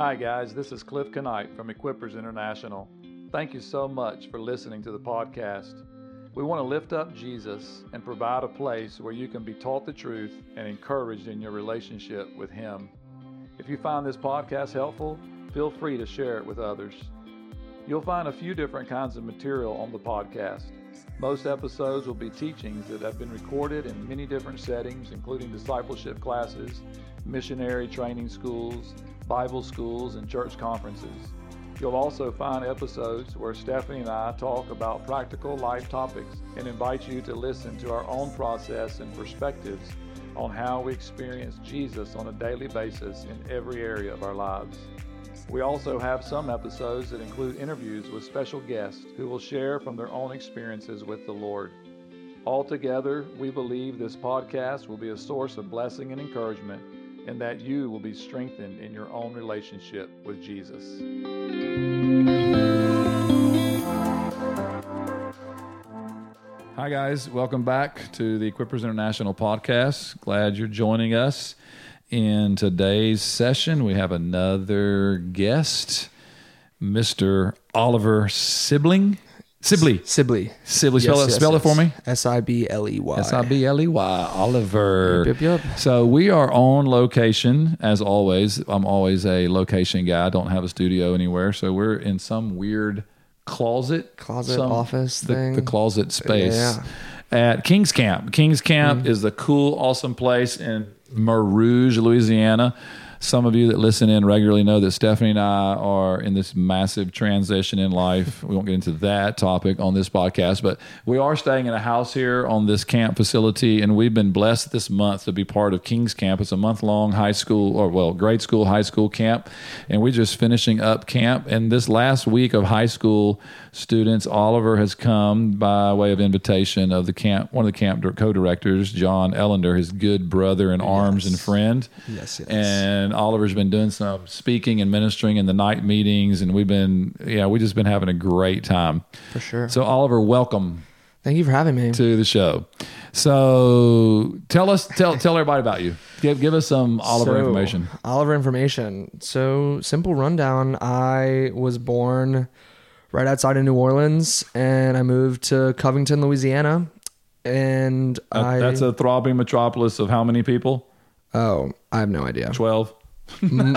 Hi, guys. This is Cliff Knight from Equippers International. Thank you so much for listening to the podcast. We want to lift up Jesus and provide a place where you can be taught the truth and encouraged in your relationship with Him. If you find this podcast helpful, feel free to share it with others. You'll find a few different kinds of material on the podcast. Most episodes will be teachings that have been recorded in many different settings, including discipleship classes, missionary training schools, Bible schools, and church conferences. You'll also find episodes where Stephanie and I talk about practical life topics and invite you to listen to our own process and perspectives on how we experience Jesus on a daily basis in every area of our lives. We also have some episodes that include interviews with special guests who will share from their own experiences with the Lord. Altogether, we believe this podcast will be a source of blessing and encouragement, and that you will be strengthened in your own relationship with Jesus. Hi, guys. Welcome back to the Equippers International podcast. Glad you're joining us. In today's session, we have another guest, Mr. Oliver Sibling. Sibley. Sibley. Sibley. Spell, it, spell it for me. S I B L E Y. S I B L E Y. Oliver. Yep, yep. yep. So we are on location as always. I'm always a location guy. I don't have a studio anywhere. So we're in some weird closet. Closet, some- office the, thing. the closet space Yeah. at Kings Camp. Kings Camp mm. is the cool, awesome place in Mer Rouge, Louisiana. Some of you that listen in regularly know that Stephanie and I are in this massive transition in life. We won't get into that topic on this podcast, but we are staying in a house here on this camp facility, and we've been blessed this month to be part of Kings Camp. It's a month long high school, or well, grade school, high school camp, and we're just finishing up camp. And this last week of high school students, Oliver has come by way of invitation of the camp, one of the camp co-directors, John Ellender, his good brother in arms and friend. Yes, yes. And Oliver's been doing some speaking and ministering in the night meetings, and we've been, yeah, we just been having a great time. For sure. So, Oliver, welcome Thank you for having me. to the show. So, tell us, tell tell everybody about you. Give give us some Oliver So, information. Oliver information. So, simple rundown. I was born right outside of New Orleans and I moved to Covington, Louisiana. And Uh, I. that's a throbbing metropolis of how many people? Oh, I have no idea. Twelve.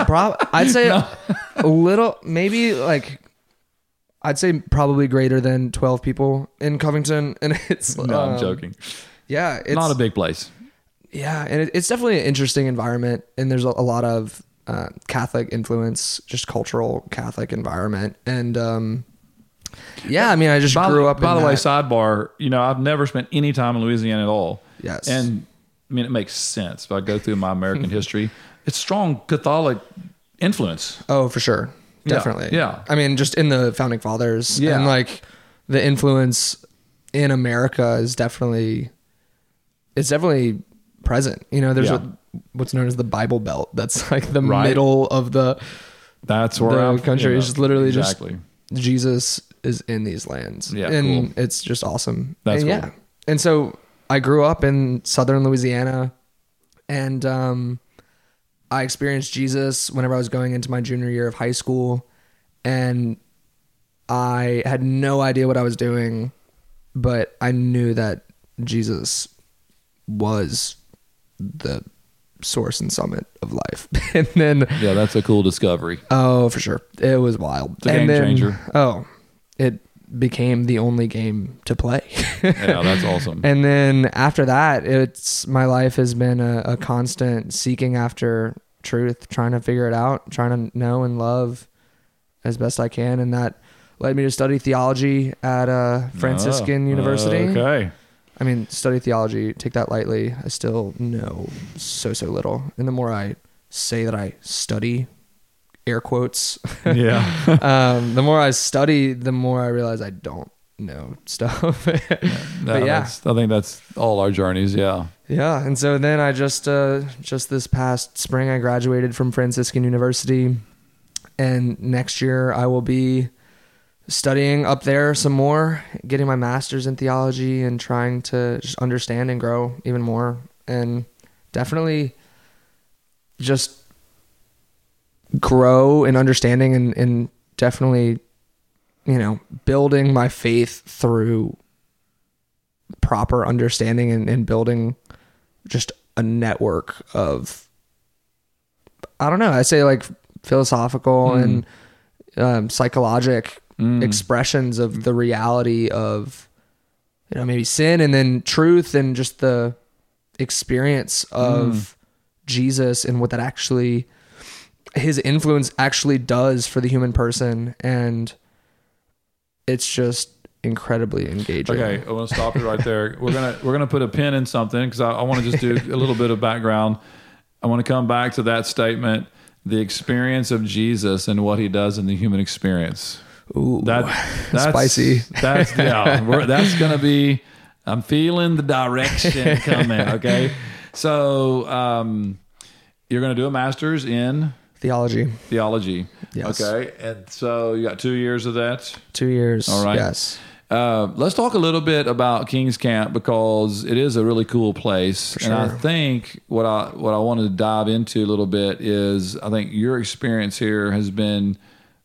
Prob- I'd say a little, maybe like. I'd say probably greater than 12 people in Covington. And it's. No, I'm um, joking. Yeah. It's Not a big place. Yeah, and it, it's definitely an interesting environment, and there's a, a lot of uh, Catholic influence, just cultural Catholic environment, and um, yeah, I mean, I just By, grew up. by the way, sidebar. You know, I've never spent any time in Louisiana at all. Yes. and I mean, it makes sense if I go through my American history. It's strong Catholic influence. oh, for sure, definitely. yeah. I mean, just in the founding fathers, Yeah. and like the influence in America is definitely, it's definitely present. You know, there's Yeah. a, what's known as the Bible Belt. That's like the Right. middle of the That's where The I'm, country you know, is literally just- Jesus is in these lands. Yeah, and cool. it's just awesome. That's and cool. yeah. And so I grew up in southern Louisiana and um I experienced Jesus whenever I was going into my junior year of high school and I had no idea what I was doing, but I knew that Jesus was the source and summit of life. and then Yeah, that's a cool discovery. Oh, for sure. It was wild. It's a game changer. Oh, it became the only game to play. Yeah, that's awesome. and then after that, it's my life has been a, a constant seeking after truth, trying to figure it out, trying to know and love as best I can. And that led me to study theology at uh, Franciscan Oh, University. Okay. I mean, study theology, take that lightly. I still know so, so little. And the more I say that I study, air quotes, Yeah. um, the more I study, the more I realize I don't know stuff. No, but yeah, I think that's all our journeys. Yeah. yeah. And so then I just, uh, just this past spring, I graduated from Franciscan University, and next year I will be studying up there some more, getting my master's in theology, and trying to just understand and grow even more, and definitely just grow in understanding and, and definitely, you know, building my faith through proper understanding and, and building just a network of, I don't know, I say like philosophical Mm. and um, psychologic Mm. expressions of the reality of you know maybe sin and then truth and just the experience of Jesus and what that actually his influence actually does for the human person and it's just incredibly engaging. Okay, I want to stop you right there. We're gonna we're gonna put a pin in something because I, I want to just do a little bit of background. I want to come back to that statement: the experience of Jesus and what He does in the human experience. Ooh, That that's spicy. That's yeah. That's gonna be. I'm feeling the direction coming. Okay, so um, you're gonna do a master's in theology. theology. Yes. Okay, and so you got two years of that. 2 years. All right. Yes. Uh, let's talk a little bit about Kings Camp because it is a really cool place, and I think what I what I wanted to dive into a little bit is I think your experience here has been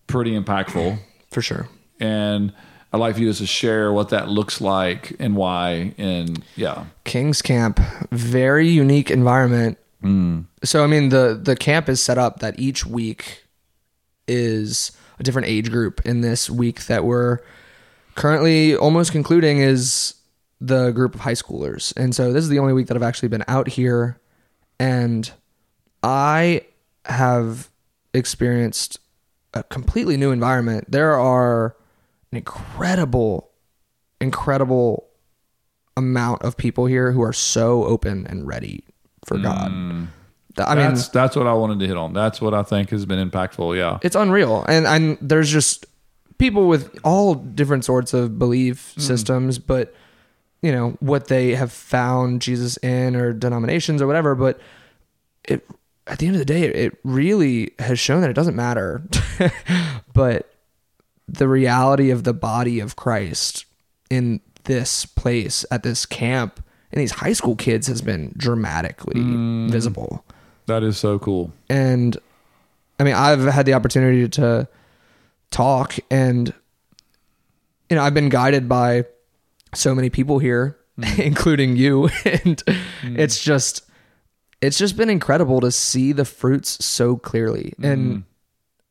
pretty impactful, For sure. and I'd like for you just to share what that looks like and why, and yeah, King's Camp, very unique environment. So I mean the the camp is set up that each week is a different age group. In this week that we're currently almost concluding is the group of high schoolers. And so this is the only week that I've actually been out here and I have experienced a completely new environment. There are an incredible incredible amount of people here who are so open and ready for God. Mm. Th- I mean, that's that's what I wanted to hit on. That's what I think has been impactful. Yeah, it's unreal, and and there's just people with all different sorts of belief mm. systems, but you know what they have found Jesus in or denominations or whatever. But it at the end of the day, it really has shown that it doesn't matter. but the reality of the body of Christ in this place at this camp and these high school kids has been dramatically mm. visible. That is so cool. and I mean, I've had the opportunity to talk, and you know, I've been guided by so many people here, mm. including you, and mm. it's just, it's just been incredible to see the fruits so clearly. And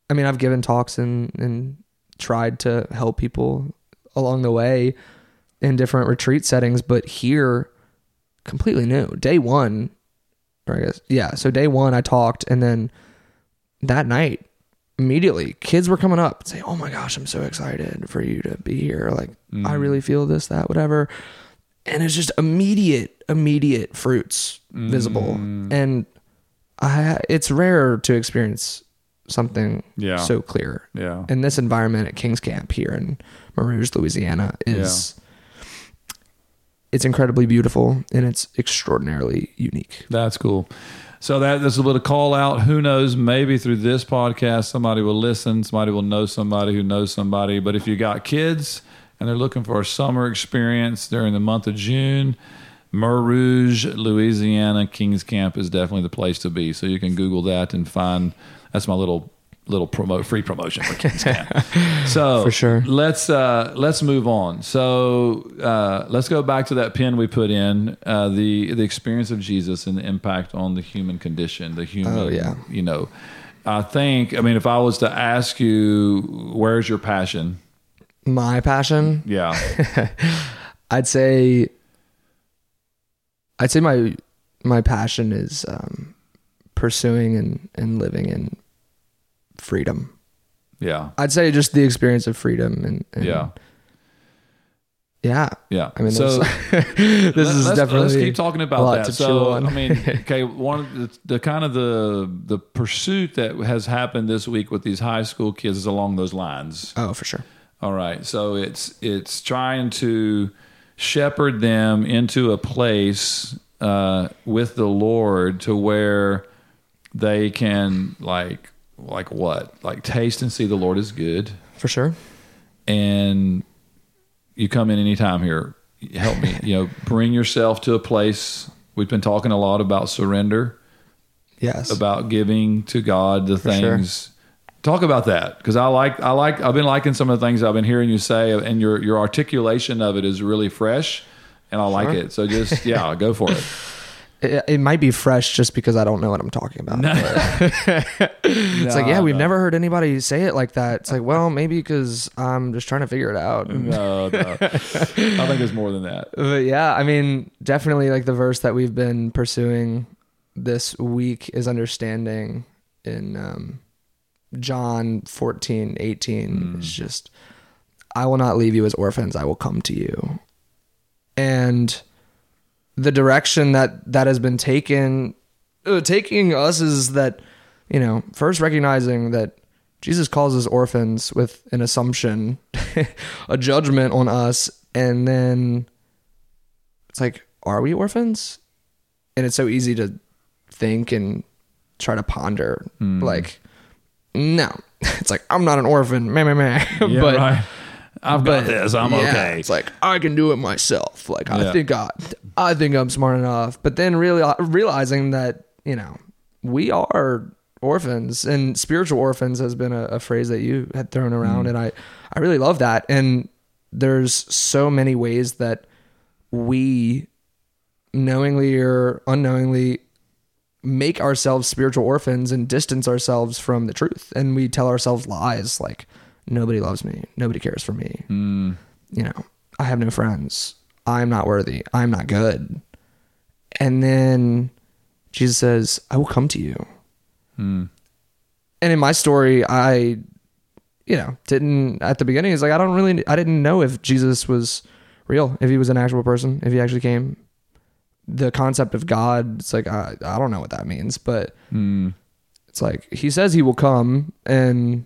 I mean, I've given talks and and tried to help people along the way in different retreat settings, but here, completely new. Day one, or I guess yeah. So day one, I talked, and then that night, immediately, kids were coming up and say, "Oh my gosh, I'm so excited for you to be here! Like, I mm. really feel this, that, whatever." And it's just immediate, immediate fruits visible, mm. and I it's rare to experience something Yeah. so clear. Yeah, And this environment at Kings Camp here in Mer Rouge, Louisiana, is it's incredibly beautiful and it's extraordinarily unique. That's cool. So that this is a little call out. Who knows? Maybe through this podcast, somebody will listen. Somebody will know somebody who knows somebody. But if you got kids and they're looking for a summer experience during the month of June, Mer Rouge, Louisiana Kings Camp is definitely the place to be. So you can Google that and find. That's my little little promo free promotion for Kings Camp. So For sure. let's uh, let's move on. So uh, let's go back to that pin we put in uh, the the experience of Jesus and the impact on the human condition, the human. Oh, yeah. You know, I think. I mean, if I was to ask you, where's your passion? My passion, Yeah, I'd say I'd say my my passion is um, pursuing and, and living in freedom. yeah, I'd say just the experience of freedom and, and yeah, yeah. yeah. I mean, so this is let's, definitely let's keep talking about that. So. I mean, okay, one of the, the kind of the the pursuit that has happened this week with these high school kids is along those lines. oh, for sure. All right. So it's it's trying to shepherd them into a place uh, with the Lord to where they can like like what like taste and see the Lord is good, For sure. and you come in anytime here. Help me, you know, bring yourself to a place. We've been talking a lot about surrender. Yes. about giving to God the sure. things. Talk about that because I like I like I've been liking some of the things I've been hearing you say, and your your articulation of it is really fresh, and I like it. So just yeah, go for it. It, it might be fresh just because I don't know what I'm talking about. but- it's like, yeah, we've never heard anybody say it like that. It's like, well, maybe because I'm just trying to figure it out. No, no. I think it's more than that. But yeah, I mean, definitely like the verse that we've been pursuing this week is understanding in um, John 14, 18. It's just, I will not leave you as orphans, I will come to you. And the direction that that has been taken, uh, taking us is that, you know, first recognizing that Jesus calls us orphans with an assumption, a judgment on us, and then it's like, are we orphans? And it's so easy to think and try to ponder, like, no. It's like I'm not an orphan, meh, meh, meh. Yeah, but right. I've got this. I'm yeah, okay. It's like I can do it myself. Like Yeah. I think I, I think I'm smart enough. But then really realizing that you know we are orphans and spiritual orphans has been a, a phrase that you had thrown around, Mm. and I I really love that. And there's so many ways that we knowingly or unknowingly make ourselves spiritual orphans and distance ourselves from the truth and we tell ourselves lies like nobody loves me nobody cares for me Mm. you know i have no friends i'm not worthy. I'm not good. And then jesus says i will come to you. Mm. and in my story i you know didn't at the beginning it's like i don't really i didn't know if jesus was real if he was an actual person if he actually came. The concept of god it's like i, I don't know what that means but Mm. it's like he says he will come and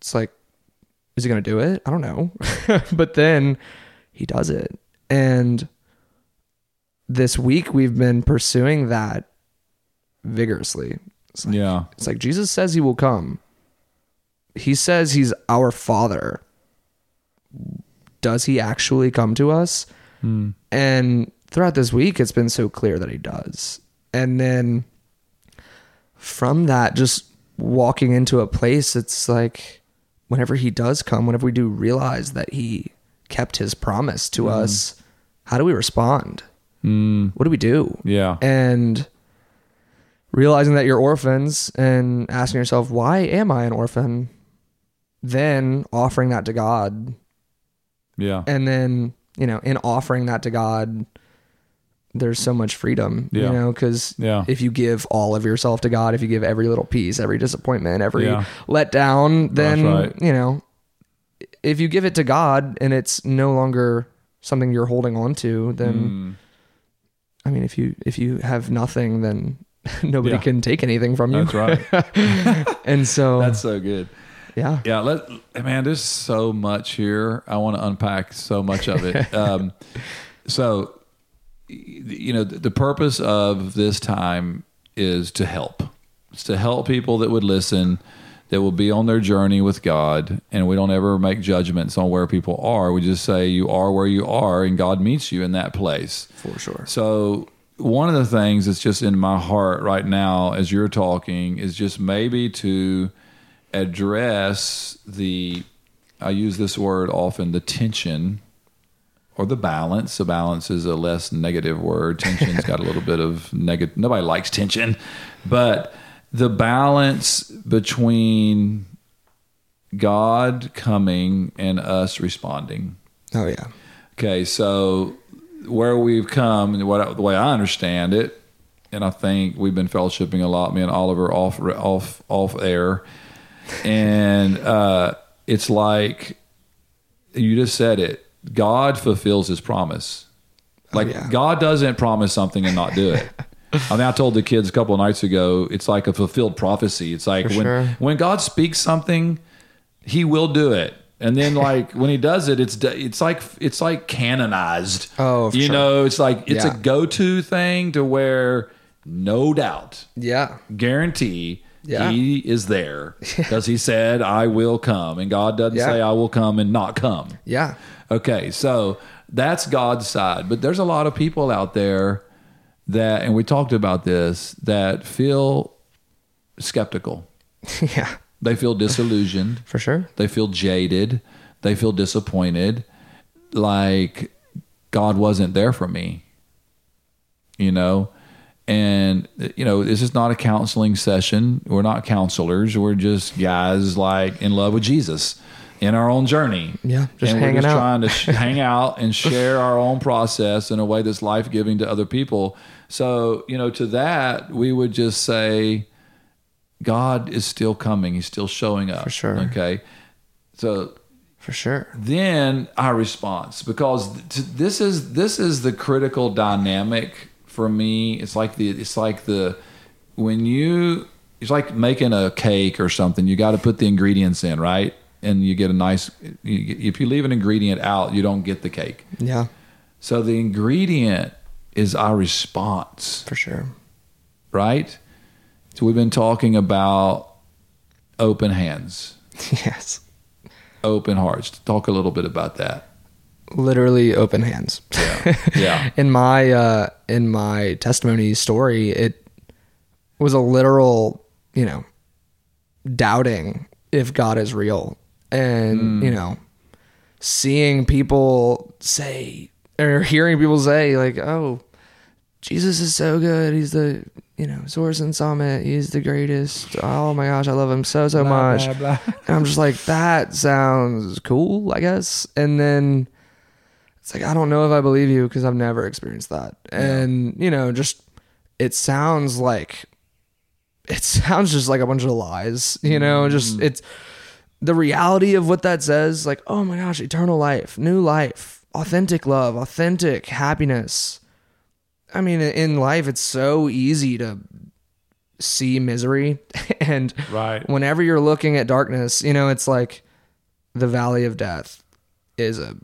it's like is he going to do it? I don't know. But then he does it and this week we've been pursuing that vigorously it's like, Yeah. it's like jesus says he will come he says he's our father does he actually come to us Mm. and throughout this week, it's been so clear that he does. And then from that, just walking into a place, it's like whenever he does come, whenever we do realize that he kept his promise to us, how do we respond? Mm. What do we do? Yeah. And realizing that you're orphans and asking yourself, why am I an orphan? Then offering that to God Yeah. and then you know in offering that to god there's so much freedom Yeah. you know because Yeah. if you give all of yourself to god if you give every little piece every disappointment every Yeah. letdown then right. you know if you give it to god and it's no longer something you're holding on to then Mm. i mean if you if you have nothing then nobody Yeah. can take anything from you That's right. and so That's so good. yeah Yeah, let man. There's so much here. I want to unpack so much of it. um, so, you know, the, the purpose of this time is to help. It's to help people that would listen, that will be on their journey with God, and we don't ever make judgments on where people are. We just say you are where you are, and God meets you in that place. for sure So one of the things that's just in my heart right now as you're talking is just maybe to address the I use this word often the tension or the balance. The balance is a less negative word. Tension's got a little bit of negative. Nobody likes tension, but the balance between God coming and us responding. oh yeah Okay, so where we've come, and what the way I understand it, and I think we've been fellowshipping a lot, me and Oliver off off off air, and uh, it's like you just said it. God fulfills His promise. Like yeah. God doesn't promise something and not do it. I mean, I told the kids a couple of nights ago, it's like a fulfilled prophecy. It's like For when sure. when God speaks something, He will do it. And then, like when He does it, it's it's like it's like canonized. Oh, you sure. know, it's like it's Yeah. a go-to thing to where no doubt, yeah guarantee. Yeah. He is there because he said, I will come. And God doesn't Yeah. say, I will come and not come. yeah Okay, so that's God's side. But there's a lot of people out there that, and we talked about this, that feel skeptical. yeah, They feel disillusioned. for sure. They feel jaded. They feel disappointed. Like God wasn't there for me. You know? And, you know, this is not a counseling session. We're not counselors. We're just guys like in love with Jesus in our own journey. Yeah, just and hanging we're just out. trying to sh- hang out and share our own process in a way that's life giving to other people. So, you know, to that, we would just say, God is still coming. He's still showing up. For sure. Okay. So For sure. then our response, because th- this is this is the critical dynamic for me. It's like the it's like the when you it's like making a cake or something. You got to put the ingredients in, right? And you get a nice. You, if you leave an ingredient out, you don't get the cake. Yeah, So the ingredient is our response for sure. right? So we've been talking about open hands, yes. open hearts. Talk a little bit about that. Literally open hands. Yeah. in my uh in my testimony story it was a literal you know doubting if god is real and you know seeing people say or hearing people say like oh jesus is so good. He's the you know source and summit. He's the greatest. Oh my gosh i love him so so much. and i'm just like that sounds cool i guess. And then it's like I don't know if I believe you because I've never experienced that. And you know, just it sounds like it sounds just like a bunch of lies. You know, just it's the reality of what that says. Like, oh my gosh, eternal life, new life, authentic love, authentic happiness. I mean, in life, it's so easy to see misery, and Right. whenever you're looking at darkness, you know, it's like the valley of death is a,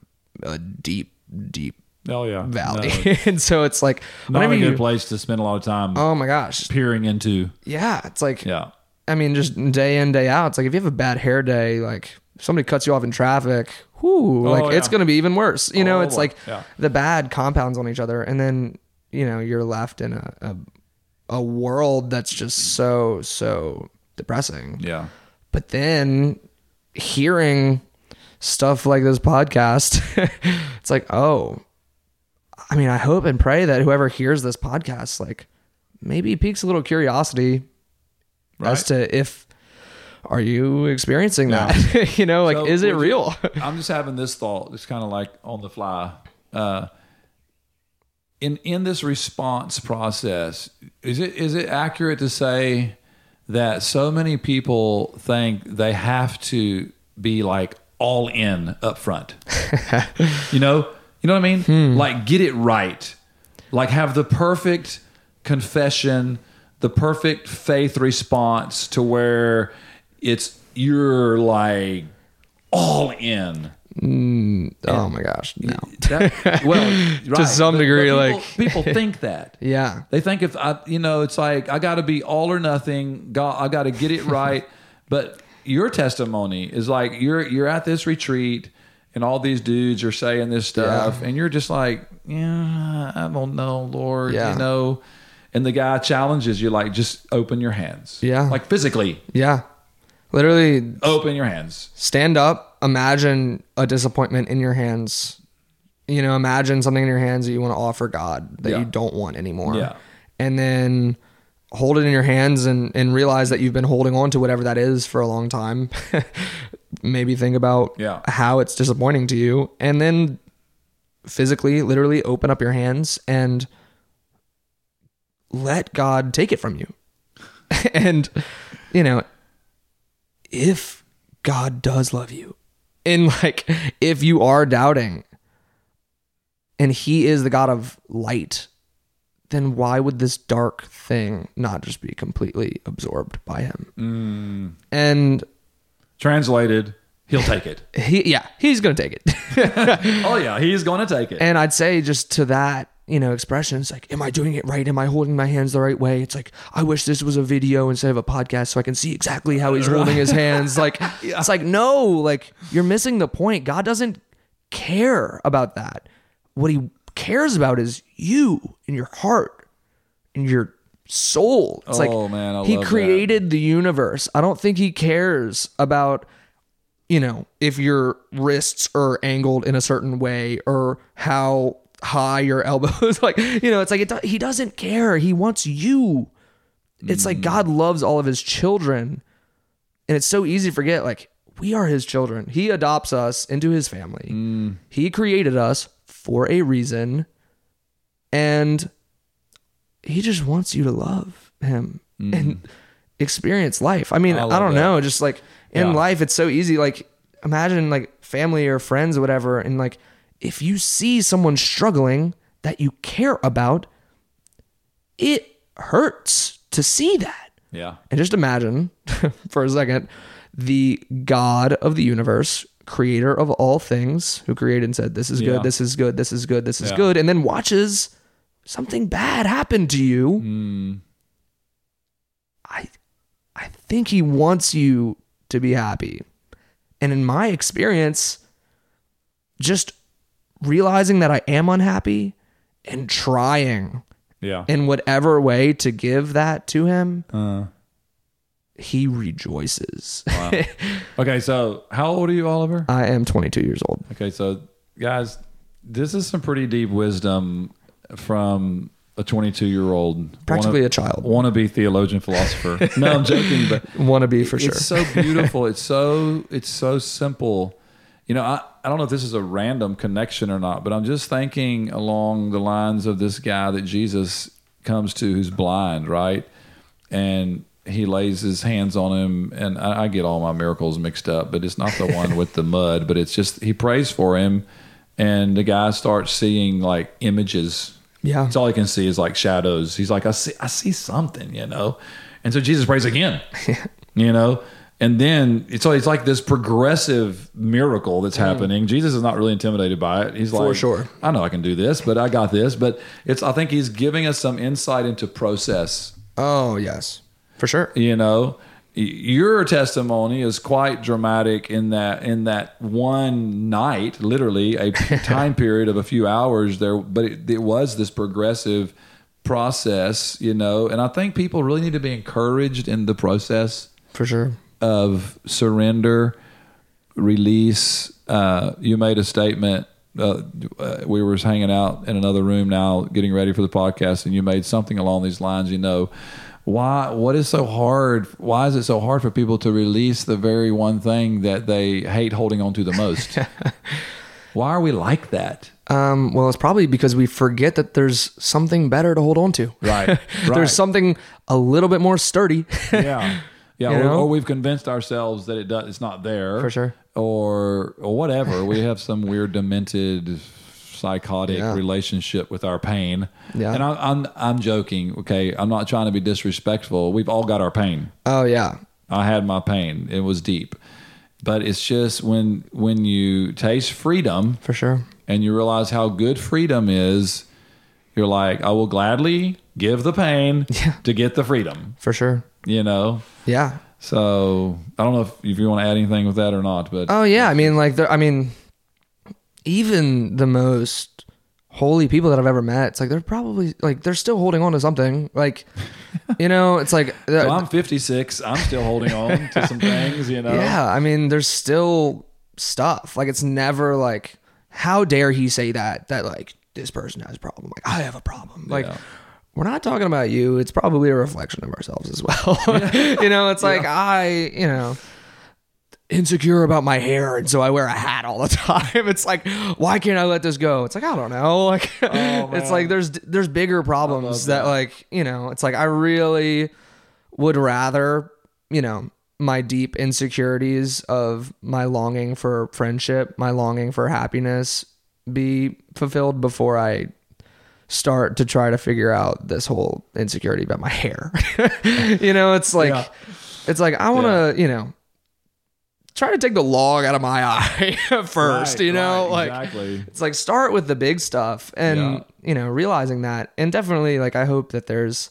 a deep, deep Oh yeah. valley. and so it's like, Not a good you, place to spend a lot of time oh my gosh. peering into. Yeah. It's like, Yeah. I mean, just day in, day out. It's like if you have a bad hair day, like somebody cuts you off in traffic, whoo, oh, like it's going to be even worse. You know, Oh, it's boy. like Yeah. the bad compounds on each other. And then, you know, you're left in a, a, a world that's just so, so depressing. Yeah. But then hearing stuff like this podcast, it's like, oh, I mean, I hope and pray that whoever hears this podcast, like, maybe piques a little curiosity as to if are you experiencing Yeah. that? you know, like, So is it would you- real? I'm just having this thought. It's kind of like on the fly. Uh, in in this response process, is it is it accurate to say that so many people think they have to be like all in up front? you know, you know what I mean? Like get it right. Like have the perfect confession, the perfect faith response to where it's you're like all in. Mm, oh my gosh, no. That, well, right. some But- but degree, people- like- people think that. Yeah. They think if I, you know, it's like I got to be all or nothing. God, I got to get it right. but your testimony is like you're you're at this retreat, and all these dudes are saying this stuff, and you're just like, yeah, I don't know, Lord, Yeah. you know. And the guy challenges you, like, just open your hands. Yeah. Like physically, Yeah. Literally open your hands. stand up, imagine a disappointment in your hands. You know, imagine something in your hands that you want to offer God that Yeah. you don't want anymore. Yeah. And then hold it in your hands and, and realize that you've been holding on to whatever that is for a long time. Maybe think about Yeah. how it's disappointing to you. And then physically, literally open up your hands and let God take it from you. and, you know, if God does love you, and like if you are doubting, and He is the God of light, then why would this dark thing not just be completely absorbed by Him? Mm. And Translated, he'll take it. he, yeah, He's gonna take it. oh yeah, he's going to take it. And I'd say just to that, you know, expressions like, am I doing it right? Am I holding my hands the right way? It's like, I wish this was a video instead of a podcast so I can see exactly how he's holding his hands. Like, it's like, no, like, you're missing the point. God doesn't care about that. What he cares about is you and your heart. and your soul. It's like Oh, man, I he love that. created the universe. I don't think he cares about you know, if your wrists are angled in a certain way or how high your elbows like, you know, it's like it do- he doesn't care. He wants you. It's like mm. God loves all of his children. And it's so easy to forget like we are his children. He adopts us into his family. Mm. He created us for a reason and he just wants you to love him mm. and experience life. I mean, I I, don't that. know, just like in Yeah. life it's so easy like imagine like family or friends or whatever and like if you see someone struggling that you care about, it hurts to see that. Yeah. And just imagine for a second the God of the universe, creator of all things, who created and said, This is Yeah. good, this is good, this is good, this is Yeah. good, and then watches something bad happen to you. Mm. I I think he wants you to be happy. And in my experience, just realizing that I am unhappy and trying Yeah. in whatever way to give that to him, Uh, he rejoices. wow. okay, so how old are you, Oliver? I am 22 years old. Okay, so guys, this is some pretty deep wisdom from a 22 year old, Practically a child. wannabe theologian philosopher. no, I'm joking, but Want to be for sure. it's so beautiful. it's so it's so simple. You know, I, I don't know if this is a random connection or not, but I'm just thinking along the lines of this guy that Jesus comes to who's blind, right? And he lays his hands on him, and I, I get all my miracles mixed up, but it's not the one with the mud, but it's just he prays for him, and the guy starts seeing like images Yeah. it's all he can see is like shadows. He's like, I see, I see something, you know. And so Jesus prays again, you know. And then it's it's like this progressive miracle that's mm. happening. Jesus is not really intimidated by it. He's For like, sure. I know I can do this, but I got this. But it's I think he's giving us some insight into process oh, yes. For sure. you know your testimony is quite dramatic in that in that one night literally a time period of a few hours there but it, it was this progressive process you know and i think people really need to be encouraged in the process For sure. Of surrender, release. Uh, you made a statement. Uh, we were hanging out in another room now, getting ready for the podcast, and you made something along these lines. You know, why? What is so hard? Why is it so hard for people to release the very one thing that they hate holding on to the most? why are we like that? Um, well, it's probably because we forget that there's something better to hold on to. Right, right. there's something a little bit more sturdy. yeah yeah You or, know? or we've convinced ourselves that it does it's not there For sure. or or whatever we have some weird demented psychotic Yeah. relationship with our pain Yeah. and I, i'm i'm joking okay i'm not trying to be disrespectful we've all got our pain oh, yeah. i had my pain it was deep but it's just when when you taste freedom For sure. and you realize how good freedom is you're like i will gladly give the pain Yeah. to get the freedom For sure. You know Yeah. so I don't know if, if you want to add anything with that or not, but Oh yeah, I mean, like, there- I mean, even the most holy people that I've ever met, it's like they're probably like they're still holding on to something. Like, you know, it's like, so uh, I'm 56. I'm still holding on to some things, you know. yeah. I mean, there's still stuff. Like, it's never like, how dare he say that? That like this person has a problem. Like, I have a problem. Like. Yeah. We're not talking about you. It's probably a reflection of ourselves as well. you know, it's like I, you know, insecure about my hair and so I wear a hat all the time. It's like, why can't I let this go? It's like, I don't know. Like oh, it's like there's there's bigger problems that. that. like, you know, it's like I really would rather, you know, my deep insecurities of my longing for friendship, my longing for happiness be fulfilled before I start to try to figure out this whole insecurity about my hair. you know, it's like Yeah. it's like I want to, you know, try to take the log out of my eye first, Right, you know, right, like exactly. it's like start with the big stuff and Yeah. you know, realizing that and definitely like I hope that there's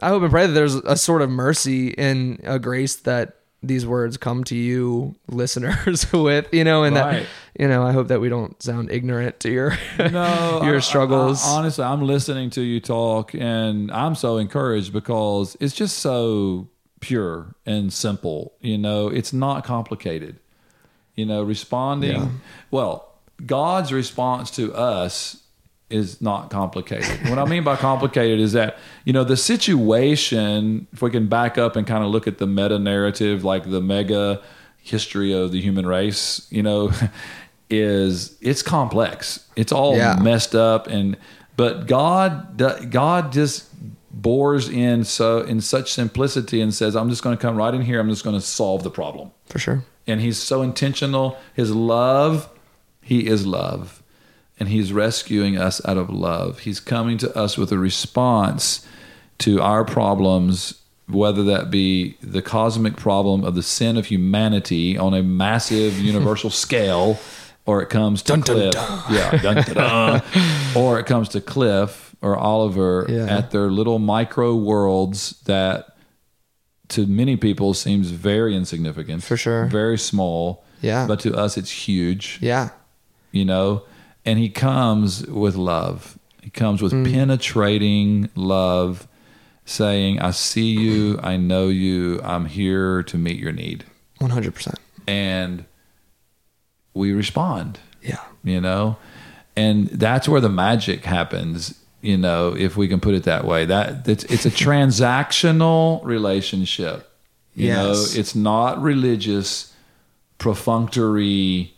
I hope and pray that there's a sort of mercy and a grace that these words come to you listeners with you know and Right. that you know i hope that we don't sound ignorant to your no your I- I- struggles I- honestly i'm listening to you talk and i'm so encouraged because it's just so pure and simple you know it's not complicated you know responding Yeah. well god's response to us is not complicated. What i mean by complicated is that you know the situation if we can back up and kind of look at the meta narrative like the mega history of the human race you know is it's complex. It's all Yeah. messed up and but god god just bores in so in such simplicity and says i'm just going to come right in here. I'm just going to solve the problem. For sure. And he's so intentional. His love he is love and he's rescuing us out of love he's coming to us with a response to our problems whether that be the cosmic problem of the sin of humanity on a massive universal scale or it comes to Dun, cliff dun. yeah dun, dun, dun. or it comes to cliff or oliver Yeah. at their little micro worlds that to many people seems very insignificant For sure. very small Yeah. but to us it's huge yeah you know and he comes with love. He comes with Mm. penetrating love saying i see you. I know you. I'm here to meet your need. 100% and we respond. Yeah. You know? And that's where the magic happens you know if we can put it that way. That it's, it's a transactional relationship. You Yes. know it's not religious perfunctory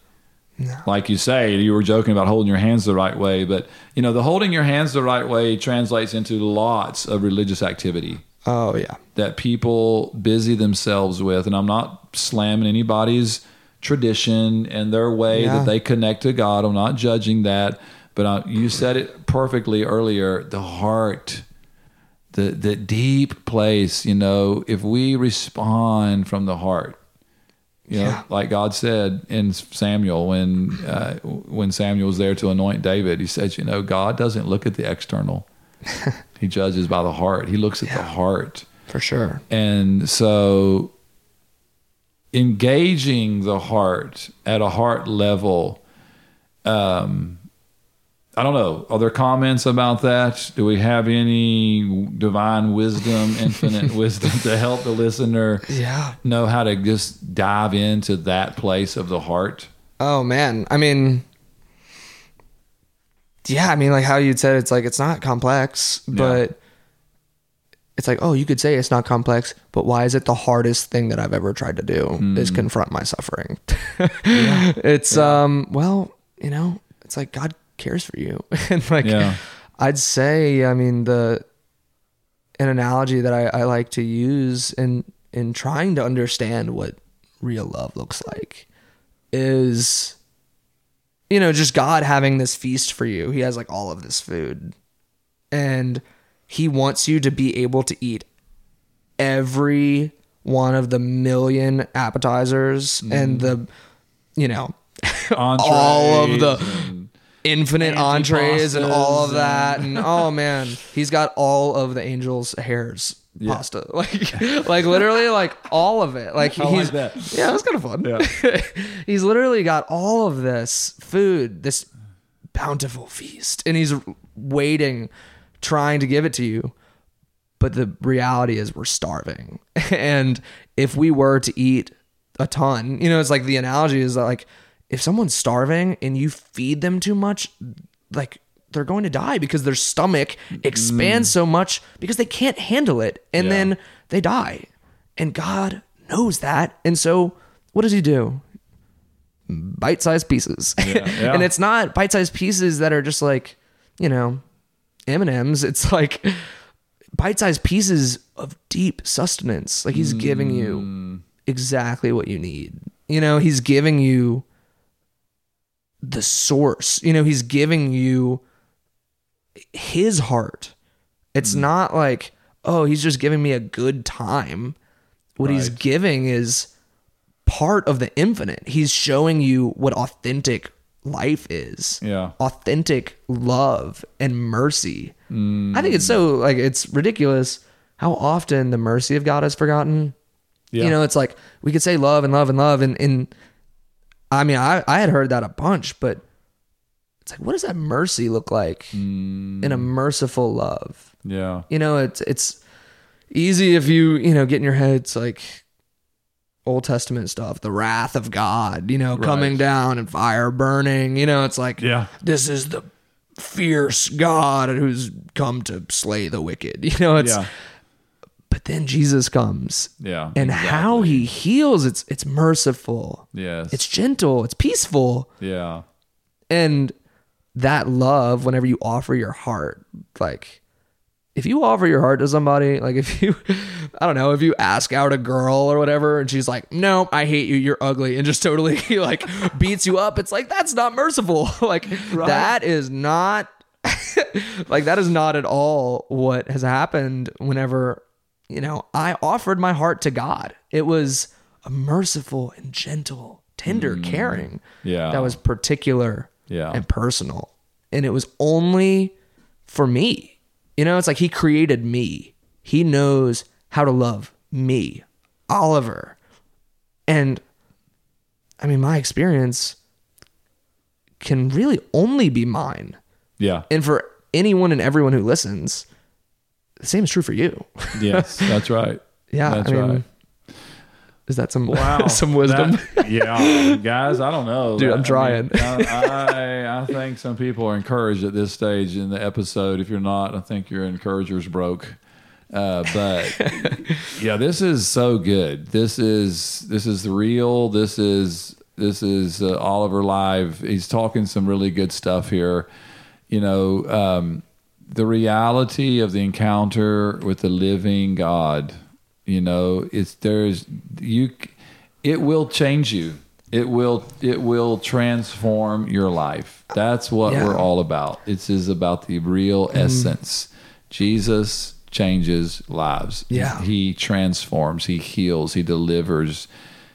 No. like you say you were joking about holding your hands the right way but you know the holding your hands the right way translates into lots of religious activity oh yeah that people busy themselves with and i'm not slamming anybody's tradition and their way Yeah. that they connect to god i'm not judging that but uh, you said it perfectly earlier the heart the the deep place you know if we respond from the heart you know Yeah. like god said in samuel when uh, when samuel was there to anoint david he said you know god doesn't look at the external. He judges by the heart. He looks at the heart. For sure. And so engaging the heart at a heart level, um, I don't know. Are there comments about that? Do we have any divine wisdom, infinite wisdom to help the listener yeah know how to just dive into that place of the heart? Oh man, I mean, yeah, I mean, like how you said, it's like it's not complex, but it's like, oh, you could say it's not complex, but why is it the hardest thing that I've ever tried to do is Mm. confront my suffering? It's um, well, you know, it's like God cares for you, and like Yeah. I'd say, I mean, the an analogy that I, I like to use in in trying to understand what real love looks like is you know just god having this feast for you. He has like all of this food. And he wants you to be able to eat every one of the million appetizers and mm. the you know all of the infinite entrees and all of that. And oh man. He's got all of the angels hairs. Pasta. Like like literally like all of it. Like I like he's that. yeah it was kind of fun. Yeah. he's literally got all of this food this bountiful feast and he's waiting trying to give it to you. But the reality is we're starving. And if we were to eat a ton you know it's like the analogy is that like if someone's starving and you feed them too much like they're going to die because their stomach expands so much because they can't handle it and Yeah. then they die. And god knows that. And so what does he do? Bite-sized pieces. Yeah. and it's not bite-sized pieces that are just like you know m&ms it's like bite-sized pieces of deep sustenance. Like he's giving you mm. exactly what you need. You know he's giving you the source. You know he's giving you his heart. It's hmm. not like oh he's just giving me a good time. What he's giving is part of the infinite. He's showing you what authentic life is. Yeah. authentic love and mercy. I think it's so hmm. like it's ridiculous how often the mercy of god is forgotten. Yeah. You know, it's like we could say love and love and love and and I mean, I I had heard that a bunch, but it's like what does that mercy look like Mm, in a merciful love? yeah. You know, it's it's easy if you, you know, get in your head it's like Old Testament stuff, the wrath of God, you know, coming down and fire burning, you know, it's like Yeah. this is the fierce God who's come to slay the wicked. You know, it's Yeah. But then Jesus comes Yeah. and how he heals, it's it's merciful. Yes. It's gentle, it's peaceful. yeah. And that love, whenever you offer your heart, like if you offer your heart to somebody, like if you, I don't know, if you ask out a girl or whatever, and she's like, "No, I hate you. You're ugly," and just totally like beats you up, it's like that's not merciful. like that is not, like that is not at all what has happened. Whenever you know, I offered my heart to God. It was a merciful and gentle, tender, mm. caring Yeah. that was particular Yeah. and personal. And it was only for me. You know, it's like he created me. He knows how to love me, Oliver. And I mean, my experience can really only be mine. Yeah. And for anyone and everyone who listens, the same is true for you. Yes. That's right. Yeah, That's I mean, right. Is that some Wow. some wisdom? That- yeah, guys, I don't know. Dude, That- I'm I trying. mean, I, I I think some people are encouraged at this stage in the episode. If you're not, I think your encourager's broke. Uh, but yeah, this is so good. This is this is real. This is this is uh, Oliver live. He's talking some really good stuff here. You know, um, the reality of the encounter with the living God. You know, it's there's you. It will change you. It will it will transform your life. That's what Yeah. we're all about. It's is about the real mm-hmm. essence. Jesus changes lives. Yeah. He transforms, he heals, he delivers,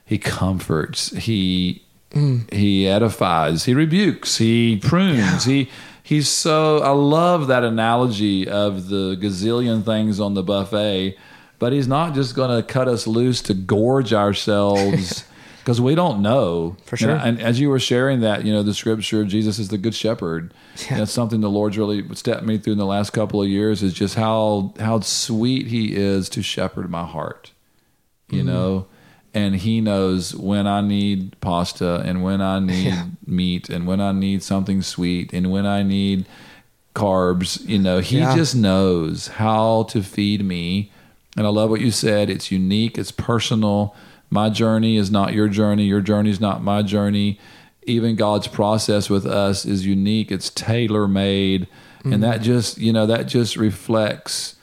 he comforts, he mm. he edifies, he rebukes, he prunes, he he's so I love that analogy of the gazillion things on the buffet, but he's not just going to cut us loose to gorge ourselves because we don't know For sure. And, and as you were sharing that, you know, the scripture, Jesus is the good shepherd. Yeah. That's something the Lord's really stepped me through in the last couple of years is just how how sweet He is to shepherd my heart. You mm-hmm. know, and He knows when I need pasta and when I need meat and when I need something sweet and when I need carbs. You know, He Yeah. just knows how to feed me. And I love what you said. It's unique. It's personal. My journey is not your journey. Your journey is not my journey. Even God's process with us is unique. It's tailor made. And mm-hmm. that just, you know, that just reflects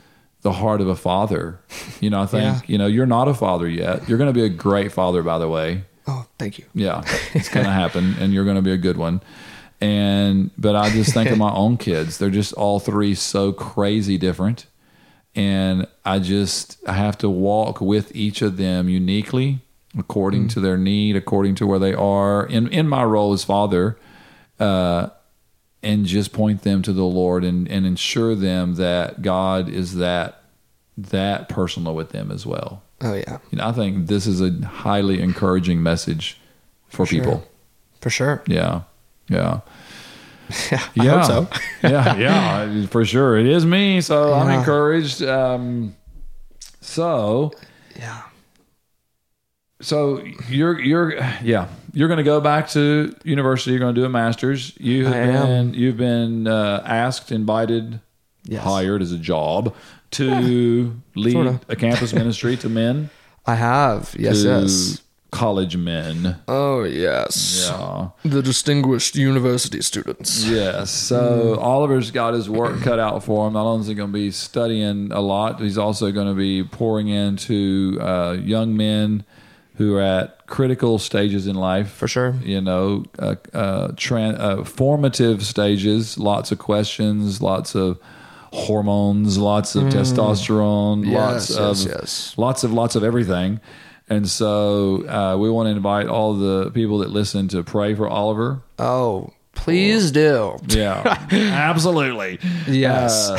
the heart of a father. You know, I think, Yeah. you know, you're not a father yet. You're going to be a great father, by the way. Oh, thank you. Yeah, it's going to happen, and you're going to be a good one. And but I just think of my own kids; they're just all three so crazy different, and I just I have to walk with each of them uniquely, according to their need, according to where they are in in my role as father, uh, and just point them to the Lord and and ensure them that God is that that personal with them as well. Oh yeah, You know, I think this is a highly encouraging message for Sure. people. for sure. Yeah. Yeah. Yeah, I yeah. hope so. yeah. Yeah. For sure. It is me. So I'm encouraged. Um, so, Yeah. so you're, you're, yeah, you're going to go back to university. You're going to do a master's. You have I am. been, you've been uh, asked, invited, Yes. hired as a job to lead sorta. a campus ministry to men, I have. Yes, yes. college men. Oh yes. Yeah. The distinguished university students. Yes. So Oliver's got his work cut out for him. Not only is he going to be studying a lot, he's also going to be pouring into uh, young men who are at critical stages in life. For sure. You know, uh, uh, tran- uh, formative stages, lots of questions, lots of hormones, lots of testosterone, lots Yes, of yes, yes. lots of lots of everything. And so uh, we want to invite all the people that listen to pray for Oliver Oh, Please do. Yeah, absolutely. Yes.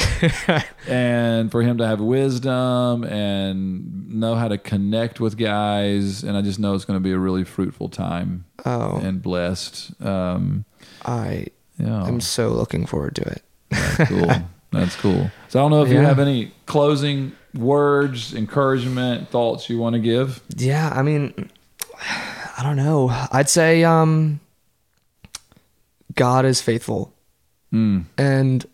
Uh, and for him to have wisdom and know how to connect with guys, and I just know it's going to be a really fruitful time oh, and blessed. Um, I yeah, am so looking forward to it. that's cool. That's cool. So I don't know if you have any closing words, encouragement, thoughts you want to give. Yeah, I mean, I don't know. I'd say um, God is faithful, Mm. and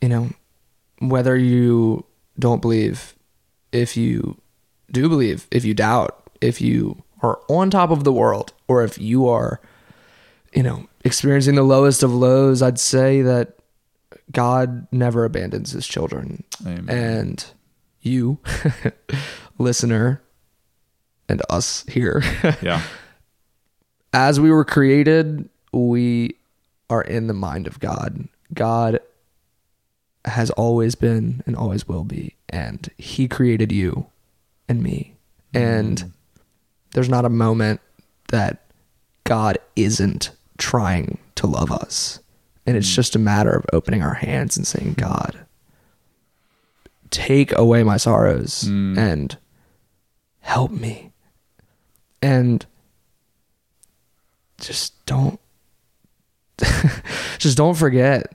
you know, whether you don't believe, if you do believe, if you doubt, if you are on top of the world, or if you are, you know, experiencing the lowest of lows, I'd say that God never abandons His children Amen. and you listener and us here yeah. As we were created we are in the mind of god. God has always been and always will be and he created you and me. And there's not a moment that god isn't trying to love us. And it's just a matter of opening our hands and saying god take away my sorrows Mm. and help me. And just don't just don't forget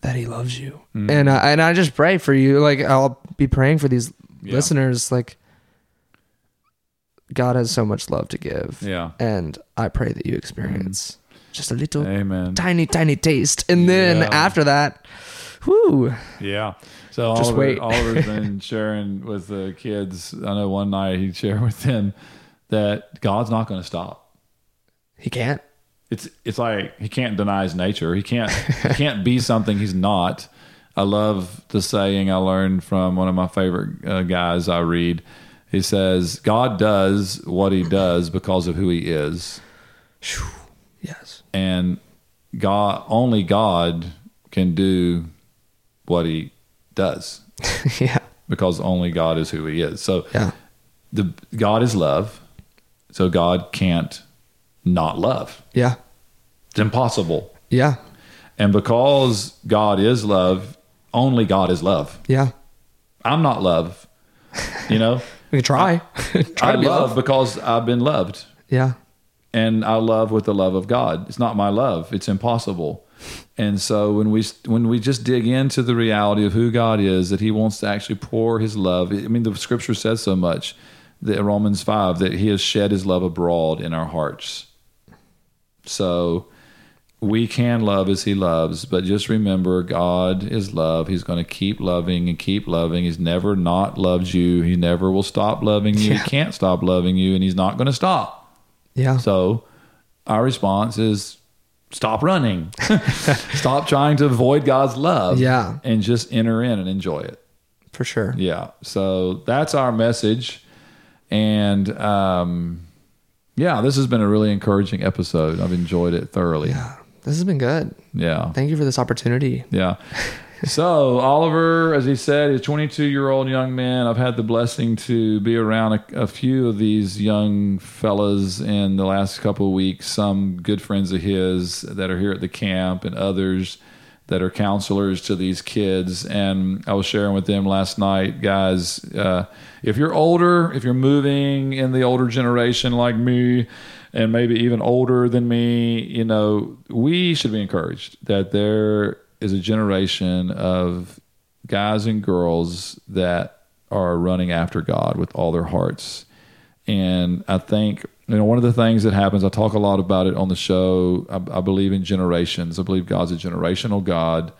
that he loves you Mm. and I, and I just pray for you like I'll be praying for these Yeah. listeners like God has so much love to give Yeah. and I pray that you experience just a little Amen. tiny tiny taste and then Yeah. after that whoo Yeah. So Just Oliver, wait. Oliver's been sharing with the kids. I know one night he shared with them that God's not going to stop. He can't It's it's like he can't deny his nature. He can't he can't be something he's not. I love the saying I learned from one of my favorite uh, guys I read. He says, "God does what he does because of who he is." yes and God only God can do what he does yeah because only God is who he is. So yeah the God is love. So God can't not love. yeah It's impossible. yeah And because God is love, only God is love. yeah I'm not love. You know, we can try try I to be love love because I've been loved. yeah and I love with the love of God. It's not my love; it's impossible. And so when we when we just dig into the reality of who God is, that He wants to actually pour His love. I mean, the Scripture says so much that Romans five that He has shed His love abroad in our hearts. So we can love as He loves, but just remember, God is love. He's going to keep loving and keep loving. He's never not loved you. He never will stop loving you. Yeah. He can't stop loving you, and He's not going to stop. yeah So our response is stop running. stop trying to avoid God's love. Yeah. And just enter in and enjoy it. for sure Yeah. So that's our message. And um yeah, this has been a really encouraging episode. I've enjoyed it thoroughly. yeah this has been good Yeah. thank you for this opportunity Yeah. so Oliver, as he said, is a 22 year old young man. I've had the blessing to be around a, a few of these young fellas in the last couple of weeks. Some good friends of his that are here at the camp, and others that are counselors to these kids. And I was sharing with them last night, guys. Uh, if you're older, if you're moving in the older generation like me, and maybe even older than me, you know, we should be encouraged that there is a generation of guys and girls that are running after God with all their hearts. And I think, you know, one of the things that happens, I talk a lot about it on the show. I, I believe in generations. I believe God's a generational God.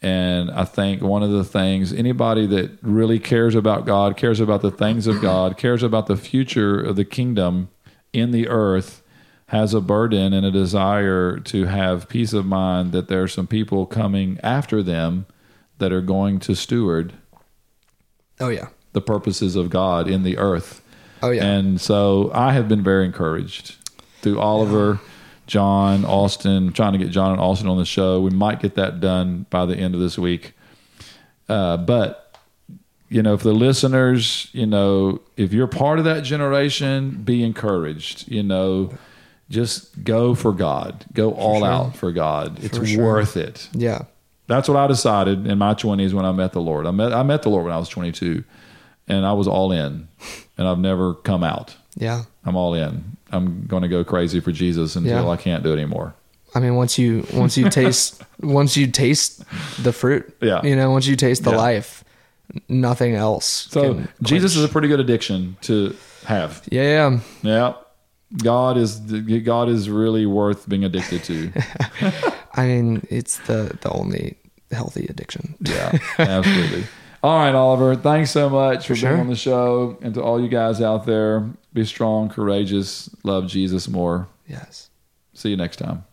And I think one of the things, anybody that really cares about God, cares about the things of God, cares about the future of the kingdom in the earth, has a burden and a desire to have peace of mind that there are some people coming after them that are going to steward oh yeah the purposes of God in the earth. Oh yeah And so I have been very encouraged through Oliver, John, Austin, trying to get John and Austin on the show. We might get that done by the end of this week. Uh, but, you know, for the listeners, you know, if you're part of that generation, be encouraged. You know, just go for God. Go all sure. out for God. It's For sure. worth it. Yeah. That's what I decided in my 20s when I met the Lord. I met I met the Lord when I was 22 and I was all in and I've never come out. Yeah. I'm all in. I'm going to go crazy for Jesus until Yeah. I can't do it anymore. I mean, once you once you taste once you taste the fruit, Yeah. you know, once you taste the Yeah. life, nothing else. So Jesus is a pretty good addiction to have. yeah, yeah. Yeah. God is God is really worth being addicted to. I mean, it's the the only healthy addiction. Yeah, absolutely. All right, Oliver. Thanks so much for, For sure. being on the show, and to all you guys out there, be strong, courageous, love Jesus more. Yes. See you next time.